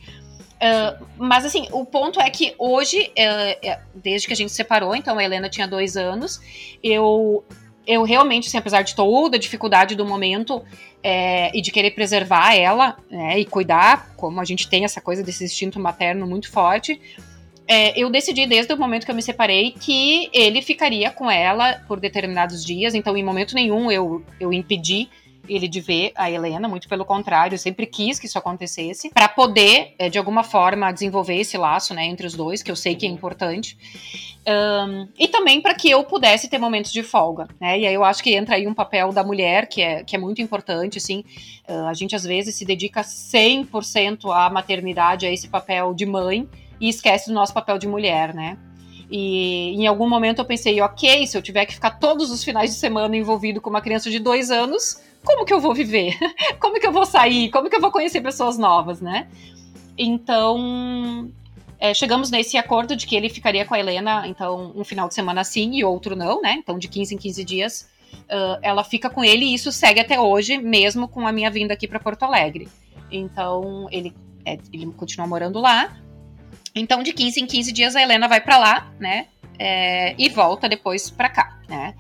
Uh, mas assim, o ponto é que hoje, uh, desde que a gente se separou, então a Helena tinha dois anos, eu, eu realmente, assim, apesar de toda a dificuldade do momento é, e de querer preservar ela né, e cuidar, como a gente tem essa coisa desse instinto materno muito forte, é, eu decidi desde o momento que eu me separei que ele ficaria com ela por determinados dias, então em momento nenhum eu, eu impedi ele de ver a Helena, muito pelo contrário, sempre quis que isso acontecesse, para poder, é, de alguma forma, desenvolver esse laço, né, entre os dois, que eu sei que é importante. Um, e também para que eu pudesse ter momentos de folga, né? E aí eu acho que entra aí um papel da mulher que é, que é muito importante, assim. A gente às vezes se dedica 100% à maternidade, a esse papel de mãe, e esquece do nosso papel de mulher, né? E em algum momento eu pensei, ok, se eu tiver que ficar todos os finais de semana envolvido com uma criança de dois anos, como que eu vou viver? [laughs] Como que eu vou sair? Como que eu vou conhecer pessoas novas, né? Então, é, chegamos nesse acordo de que ele ficaria com a Helena, então, um final de semana sim e outro não, né? Então, de 15 em 15 dias, uh, ela fica com ele e isso segue até hoje, mesmo com a minha vinda aqui para Porto Alegre. Então, ele, é, ele continua morando lá. Então, de 15 em 15 dias, a Helena vai para lá, né? É, e volta depois para cá, né?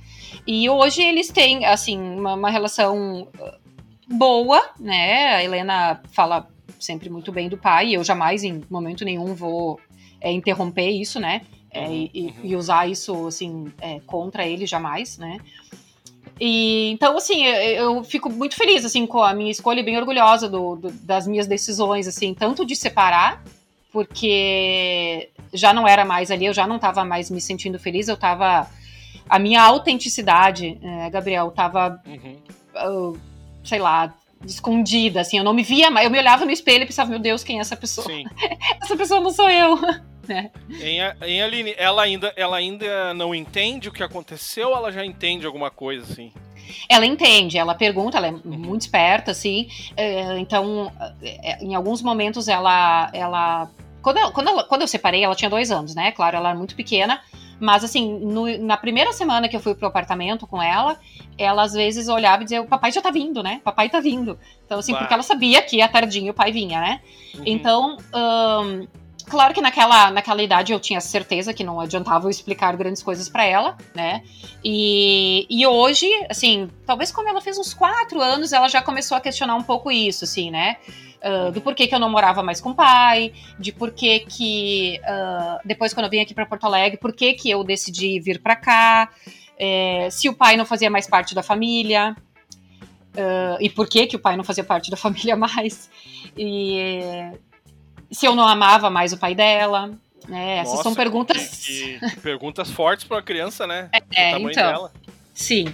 E hoje eles têm, assim, uma, uma, relação uh, boa, né? A Helena fala sempre muito bem do pai, e eu jamais, em momento nenhum, vou é, interromper isso, né? É, e, uhum. e, usar isso, assim, é, contra ele, jamais, né? E, então, assim, eu, eu, fico muito feliz, assim, com a minha escolha e bem orgulhosa do, do, das minhas decisões, assim, tanto de separar, porque já não era mais ali, eu já não estava mais me sentindo feliz, eu estava a minha autenticidade, é, Gabriel, tava, uhum. uh, sei lá, escondida, assim, eu não me via, eu me olhava no espelho e pensava, meu Deus, quem é essa pessoa? Sim. [laughs] essa pessoa não sou eu. [laughs] Né? Em, em Aline, ela ainda, ela ainda não entende o que aconteceu ou ela já entende alguma coisa, assim? Ela entende, ela pergunta, ela é uhum. muito esperta, assim. É, então, é, em alguns momentos ela. ela quando, eu, quando, ela, quando eu separei, ela tinha dois anos, né? Claro, ela era muito pequena. Mas, assim, no, na primeira semana que eu fui pro apartamento com ela, ela às vezes olhava e dizia: o papai já tá vindo, né? Papai tá vindo. Então, assim, porque ela sabia que à tardinha o pai vinha, né? Uhum. Então. Um, Claro que naquela, naquela idade eu tinha certeza que não adiantava eu explicar grandes coisas para ela, né? E, e hoje, assim, talvez como ela fez uns quatro anos, ela já começou a questionar um pouco isso, assim, né? Uh, do porquê que eu não morava mais com o pai, de porquê que, uh, depois quando eu vim aqui para Porto Alegre, por que que eu decidi vir para cá, é, se o pai não fazia mais parte da família, uh, e por que que o pai não fazia parte da [laughs] família mais. E se eu não amava mais o pai dela. Né? Essas são perguntas. Que, que perguntas fortes para a criança, né? É, então. Dela. Sim.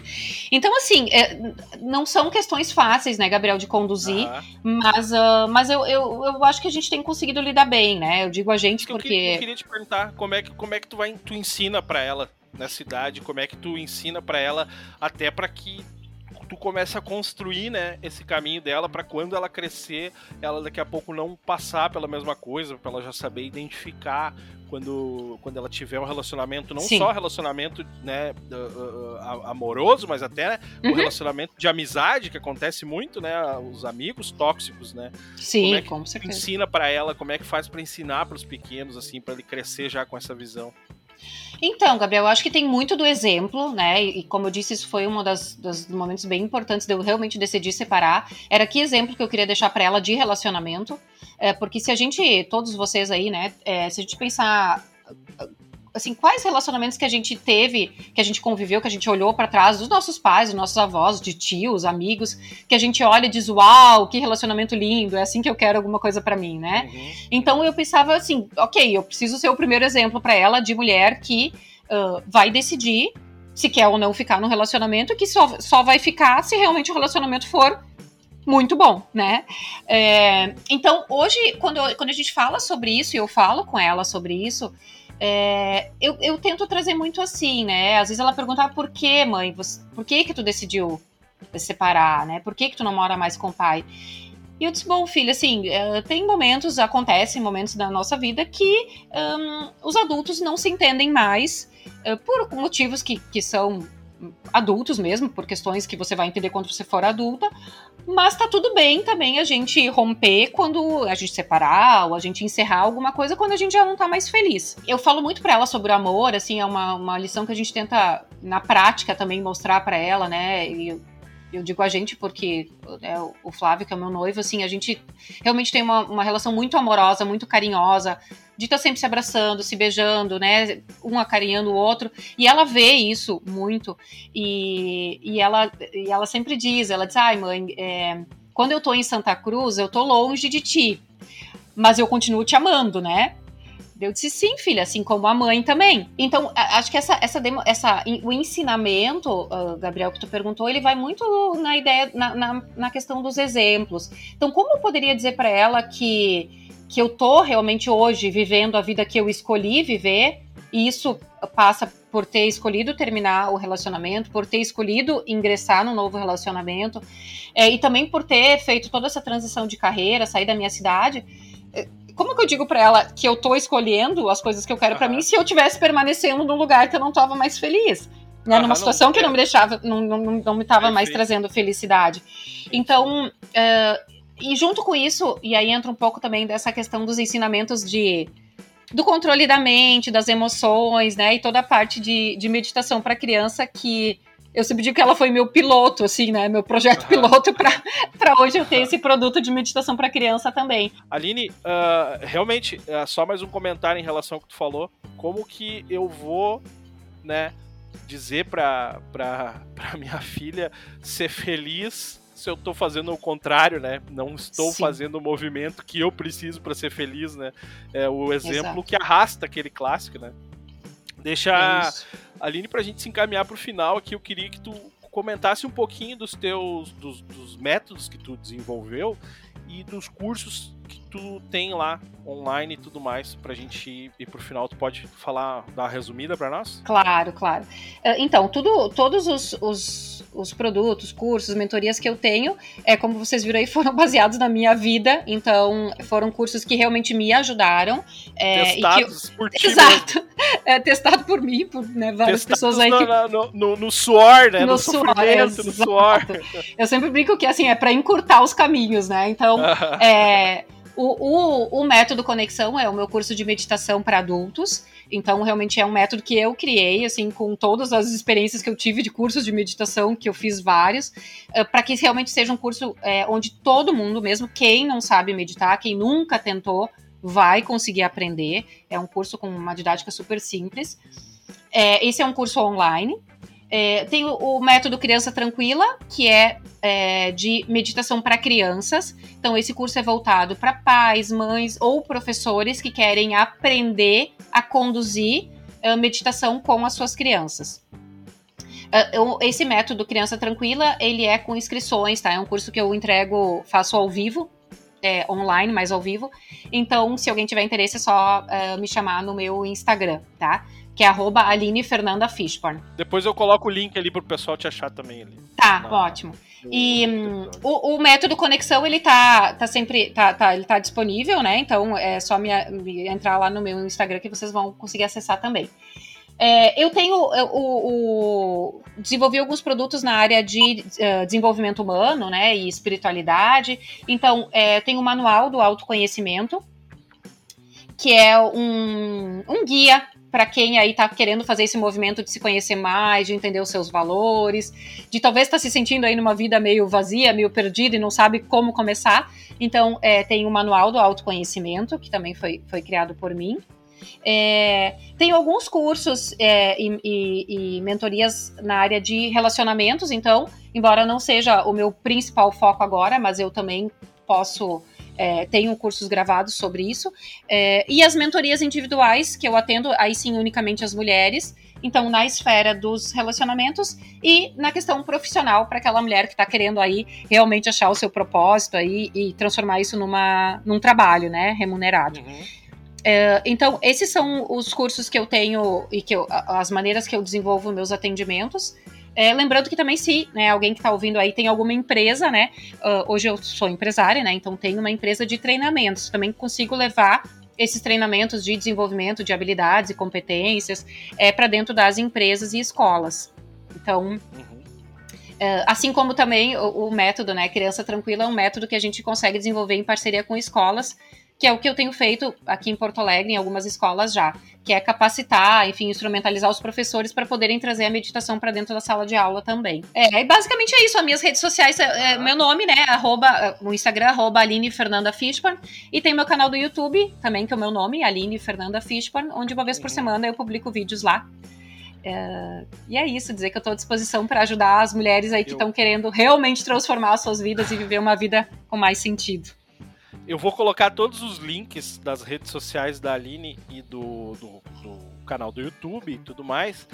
Então, assim, é, não são questões fáceis, né, Gabriel, de conduzir, mas, uh, mas eu, eu, eu acho que a gente tem conseguido lidar bem, né? Eu digo a gente porque. Eu, eu queria te perguntar como é que, como é que tu, vai, tu ensina para ela nessa idade, como é que tu ensina para ela até para que tu começa a construir, né, esse caminho dela para quando ela crescer, ela daqui a pouco não passar pela mesma coisa, para ela já saber identificar quando, quando ela tiver um relacionamento, não Sim. só relacionamento, né, uh, uh, amoroso, mas até né, uhum. um relacionamento de amizade que acontece muito, né, os amigos tóxicos, né? Sim, como é que com certeza. ensina para ela, como é que faz para ensinar para os pequenos assim, para ele crescer já com essa visão? Então, Gabriel, eu acho que tem muito do exemplo, né? E, como eu disse, isso foi um das, dos momentos bem importantes de eu realmente decidir separar. Era que exemplo que eu queria deixar para ela de relacionamento. É, porque se a gente, todos vocês aí, né, é, se a gente pensar assim, quais relacionamentos que a gente teve, que a gente conviveu, que a gente olhou para trás dos nossos pais, dos nossos avós, de tios, amigos, que a gente olha e diz, uau, que relacionamento lindo, é assim que eu quero alguma coisa para mim, né? Uhum. Então eu pensava assim, ok, eu preciso ser o primeiro exemplo para ela de mulher que uh, vai decidir se quer ou não ficar no relacionamento, que só, só vai ficar se realmente o relacionamento for muito bom, né? É, então, hoje, quando, eu, quando a gente fala sobre isso, e eu falo com ela sobre isso, é, eu, eu, tento trazer muito assim, né? Às vezes ela perguntava ah, por que, mãe, você, por que que tu decidiu separar, né? Por que que tu não mora mais com o pai? E eu disse, bom, filha, assim, é, tem momentos, acontecem momentos da nossa vida que um, os adultos não se entendem mais uh, por motivos que, que são adultos mesmo, por questões que você vai entender quando você for adulta, mas tá tudo bem também a gente romper quando a gente separar ou a gente encerrar alguma coisa quando a gente já não tá mais feliz. Eu falo muito para ela sobre o amor, assim, é uma, uma lição que a gente tenta na prática também mostrar para ela, né? E eu digo a gente porque né, o Flávio, que é meu noivo, assim, a gente realmente tem uma, uma relação muito amorosa, muito carinhosa, de estar tá sempre se abraçando, se beijando, né? Um acarinhando o outro. E ela vê isso muito. E, e, ela, e ela sempre diz, ela diz, ai mãe, é, quando eu tô em Santa Cruz, eu tô longe de ti. Mas eu continuo te amando, né? Eu disse, sim, filha, assim como a mãe também. Então, acho que essa, essa, essa o ensinamento, uh, Gabriel, que tu perguntou, ele vai muito na ideia, na, na, na questão dos exemplos. Então, como eu poderia dizer para ela que, que eu tô realmente hoje vivendo a vida que eu escolhi viver, e isso passa por ter escolhido terminar o relacionamento, por ter escolhido ingressar no novo relacionamento, é, e também por ter feito toda essa transição de carreira, sair da minha cidade como que eu digo para ela que eu tô escolhendo as coisas que eu quero para mim se eu tivesse permanecendo num lugar que eu não tava mais feliz? Né, numa situação não, que não me deixava, não, não, não me estava mais trazendo felicidade. Então, uh, e junto com isso, e aí entra um pouco também dessa questão dos ensinamentos de do controle da mente, das emoções, né, e toda a parte de, de meditação para criança que eu sempre digo que ela foi meu piloto, assim, né? Meu projeto piloto para hoje eu ter esse produto de meditação para criança também. Aline, uh, realmente, uh, só mais um comentário em relação ao que tu falou. Como que eu vou, né, dizer pra [laughs] minha filha ser feliz se eu tô fazendo o contrário, né? Não estou Sim. fazendo o movimento que eu preciso para ser feliz, né? É o exemplo Exato. que arrasta aquele clássico, né? Deixa, é Aline, pra gente se encaminhar pro final aqui, eu queria que tu comentasse um pouquinho dos teus dos, dos métodos que tu desenvolveu e dos cursos que tu tem lá online e tudo mais pra gente ir, ir pro final. Tu pode falar, dar uma resumida para nós? Claro, claro. Eh, então, tudo, todos os, os, os, produtos, cursos, mentorias que eu tenho, é como vocês viram aí, [laughs] foram baseados na minha vida. Então, foram cursos que realmente me ajudaram. É, Testados eu... por ti. Exato. [laughs] É, testado por mim, por né, várias Testados pessoas aí. Que... No, no, no, suor, né? No, no suor, no suor. Eu sempre brinco que assim, é para encurtar os caminhos, né? Então, [laughs] é o, o, o, método Conexão é o meu curso de meditação para adultos. Então, realmente é um método que eu criei, assim, com todas as experiências que eu tive de cursos de meditação, que eu fiz vários, eh, para que realmente seja um curso é, onde todo mundo, mesmo quem não sabe meditar, quem nunca tentou, vai conseguir aprender. É um curso com uma didática super simples. É, esse é um curso online. É, tem o, o, método Criança Tranquila, que é, é de meditação para crianças. Então, esse curso é voltado para pais, mães ou professores que querem aprender a conduzir a meditação com as suas crianças. Esse método Criança Tranquila, ele é com inscrições, tá? É um curso que eu entrego, faço ao vivo, é, online, mas ao vivo. Então, se alguém tiver interesse, é só me chamar no meu Instagram, tá? Que é arroba Aline Fernanda Fishborn. Depois eu coloco o link ali pro pessoal te achar também ali. Tá, na, ótimo. E hum, o, o, método conexão, ele tá, tá sempre, tá, tá, ele tá disponível, né? Então é só me, me entrar lá no meu Instagram que vocês vão conseguir acessar também. É, eu tenho o, o, desenvolvi alguns produtos na área de uh, desenvolvimento humano, né, e espiritualidade. Então, é, tenho o manual do autoconhecimento, que é um, um guia para quem aí está querendo fazer esse movimento de se conhecer mais, de entender os seus valores, de talvez estar tá se sentindo aí numa vida meio vazia, meio perdida e não sabe como começar. Então, é, tem o Manual do Autoconhecimento, que também foi, foi criado por mim. É, tem alguns cursos é, e, e, e, mentorias na área de relacionamentos, então, embora não seja o meu principal foco agora, mas eu também posso é, tenho cursos gravados sobre isso. É, e as mentorias individuais, que eu atendo, aí sim, unicamente as mulheres. Então, na esfera dos relacionamentos e na questão profissional, para aquela mulher que está querendo aí realmente achar o seu propósito aí e transformar isso numa, num trabalho, né, remunerado. Uhum. É, então, esses são os cursos que eu tenho e que eu, as maneiras que eu desenvolvo meus atendimentos. É, lembrando que também se né, alguém que está ouvindo aí tem alguma empresa, né? Uh, hoje eu sou empresária, né? Então tenho uma empresa de treinamentos. Também consigo levar esses treinamentos de desenvolvimento de habilidades e competências é, para dentro das empresas e escolas. Então, uhum. É, assim como também o, o, método, né, Criança Tranquila, é um método que a gente consegue desenvolver em parceria com escolas que é o que eu tenho feito aqui em Porto Alegre, em algumas escolas já, que é capacitar, enfim, instrumentalizar os professores para poderem trazer a meditação para dentro da sala de aula também. É, e basicamente é isso. As minhas redes sociais, é, é, meu nome, né, arroba, no Instagram, arroba Aline Fernanda Fishburn, e tem meu canal do YouTube, também, que é o meu nome, Aline Fernanda Fishburn, onde uma vez por semana eu publico vídeos lá. É, e é isso, dizer que eu estou à disposição para ajudar as mulheres aí que estão querendo realmente transformar as suas vidas e viver uma vida com mais sentido. Eu vou colocar todos os links das redes sociais da Aline e do, do, do canal do YouTube e tudo mais,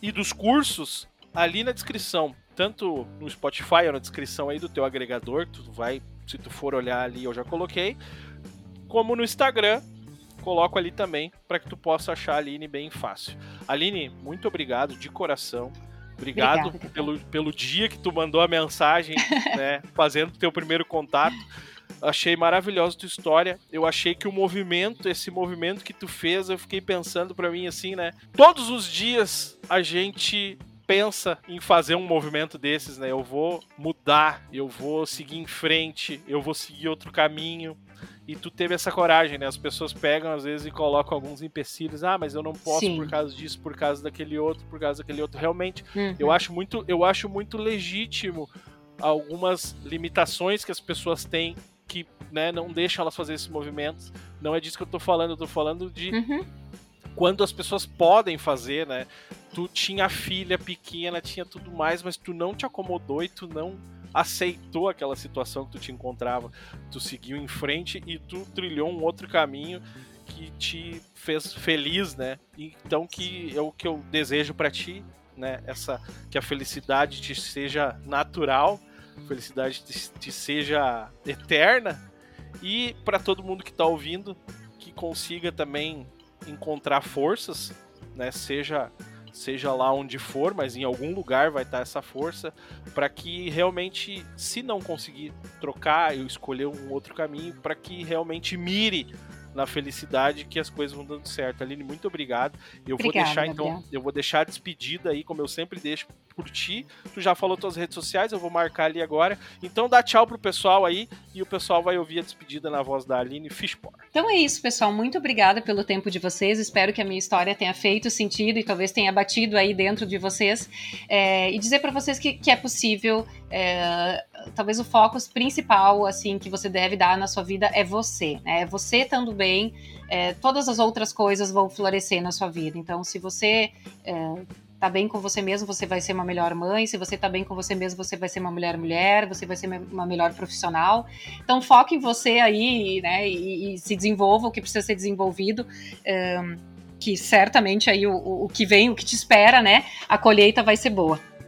e dos cursos ali na descrição, tanto no Spotify ou na descrição aí do teu agregador, tu vai, se tu for olhar ali, eu já coloquei, como no Instagram, coloco ali também para que tu possa achar a Aline bem fácil. Aline, muito obrigado de coração. Obrigado Obrigada, pelo, pelo dia que tu mandou a mensagem, [laughs] né, fazendo teu primeiro contato. Achei maravilhosa tua história. Eu achei que o movimento, esse movimento que tu fez, eu fiquei pensando para mim assim, né? Todos os dias a gente pensa em fazer um movimento desses, né? Eu vou mudar, eu vou seguir em frente, eu vou seguir outro caminho. E tu teve essa coragem, né? As pessoas pegam às vezes e colocam alguns empecilhos. Ah, mas eu não posso Sim. por causa disso, por causa daquele outro, por causa daquele outro. Realmente, uhum. eu acho muito, eu acho muito legítimo algumas limitações que as pessoas têm que né, não deixam elas fazer esses movimentos. Não é disso que eu tô falando, eu tô falando de uhum. quando as pessoas podem fazer, né? Tu tinha filha pequena, tinha tudo mais, mas tu não te acomodou e tu não aceitou aquela situação que tu te encontrava. Tu seguiu em frente e tu trilhou um outro caminho que te fez feliz, né? Então que é o que eu desejo para ti né? Essa que a felicidade te seja natural, felicidade te, seja eterna e para todo mundo que está ouvindo que consiga também encontrar forças, né? Seja seja lá onde for, mas em algum lugar vai estar essa força para que realmente, se não conseguir trocar, eu escolher um outro caminho, para que realmente mire na felicidade que as coisas vão dando certo. Aline, muito obrigado. Eu Obrigada, vou deixar então, Gabriel. eu vou deixar a despedida aí, como eu sempre deixo por ti. Tu já falou tuas redes sociais, eu vou marcar ali agora. Então dá tchau pro pessoal aí e o pessoal vai ouvir a despedida na voz da Aline Fishport. Então é isso, pessoal. Muito obrigada pelo tempo de vocês. Espero que a minha história tenha feito sentido e talvez tenha batido aí dentro de vocês. É, e dizer para vocês que, que, é possível. É, talvez o foco principal assim que você deve dar na sua vida é você. Né? É você estando bem. É, todas as outras coisas vão florescer na sua vida. Então, se você é, tá bem com você mesmo, você vai ser uma melhor mãe. Se você tá bem com você mesmo, você vai ser uma melhor mulher, você vai ser uma melhor profissional. Então foque em você aí, né? E, e se desenvolva o que precisa ser desenvolvido. Um, que certamente aí o, o que vem, o que te espera, né? A colheita vai ser boa.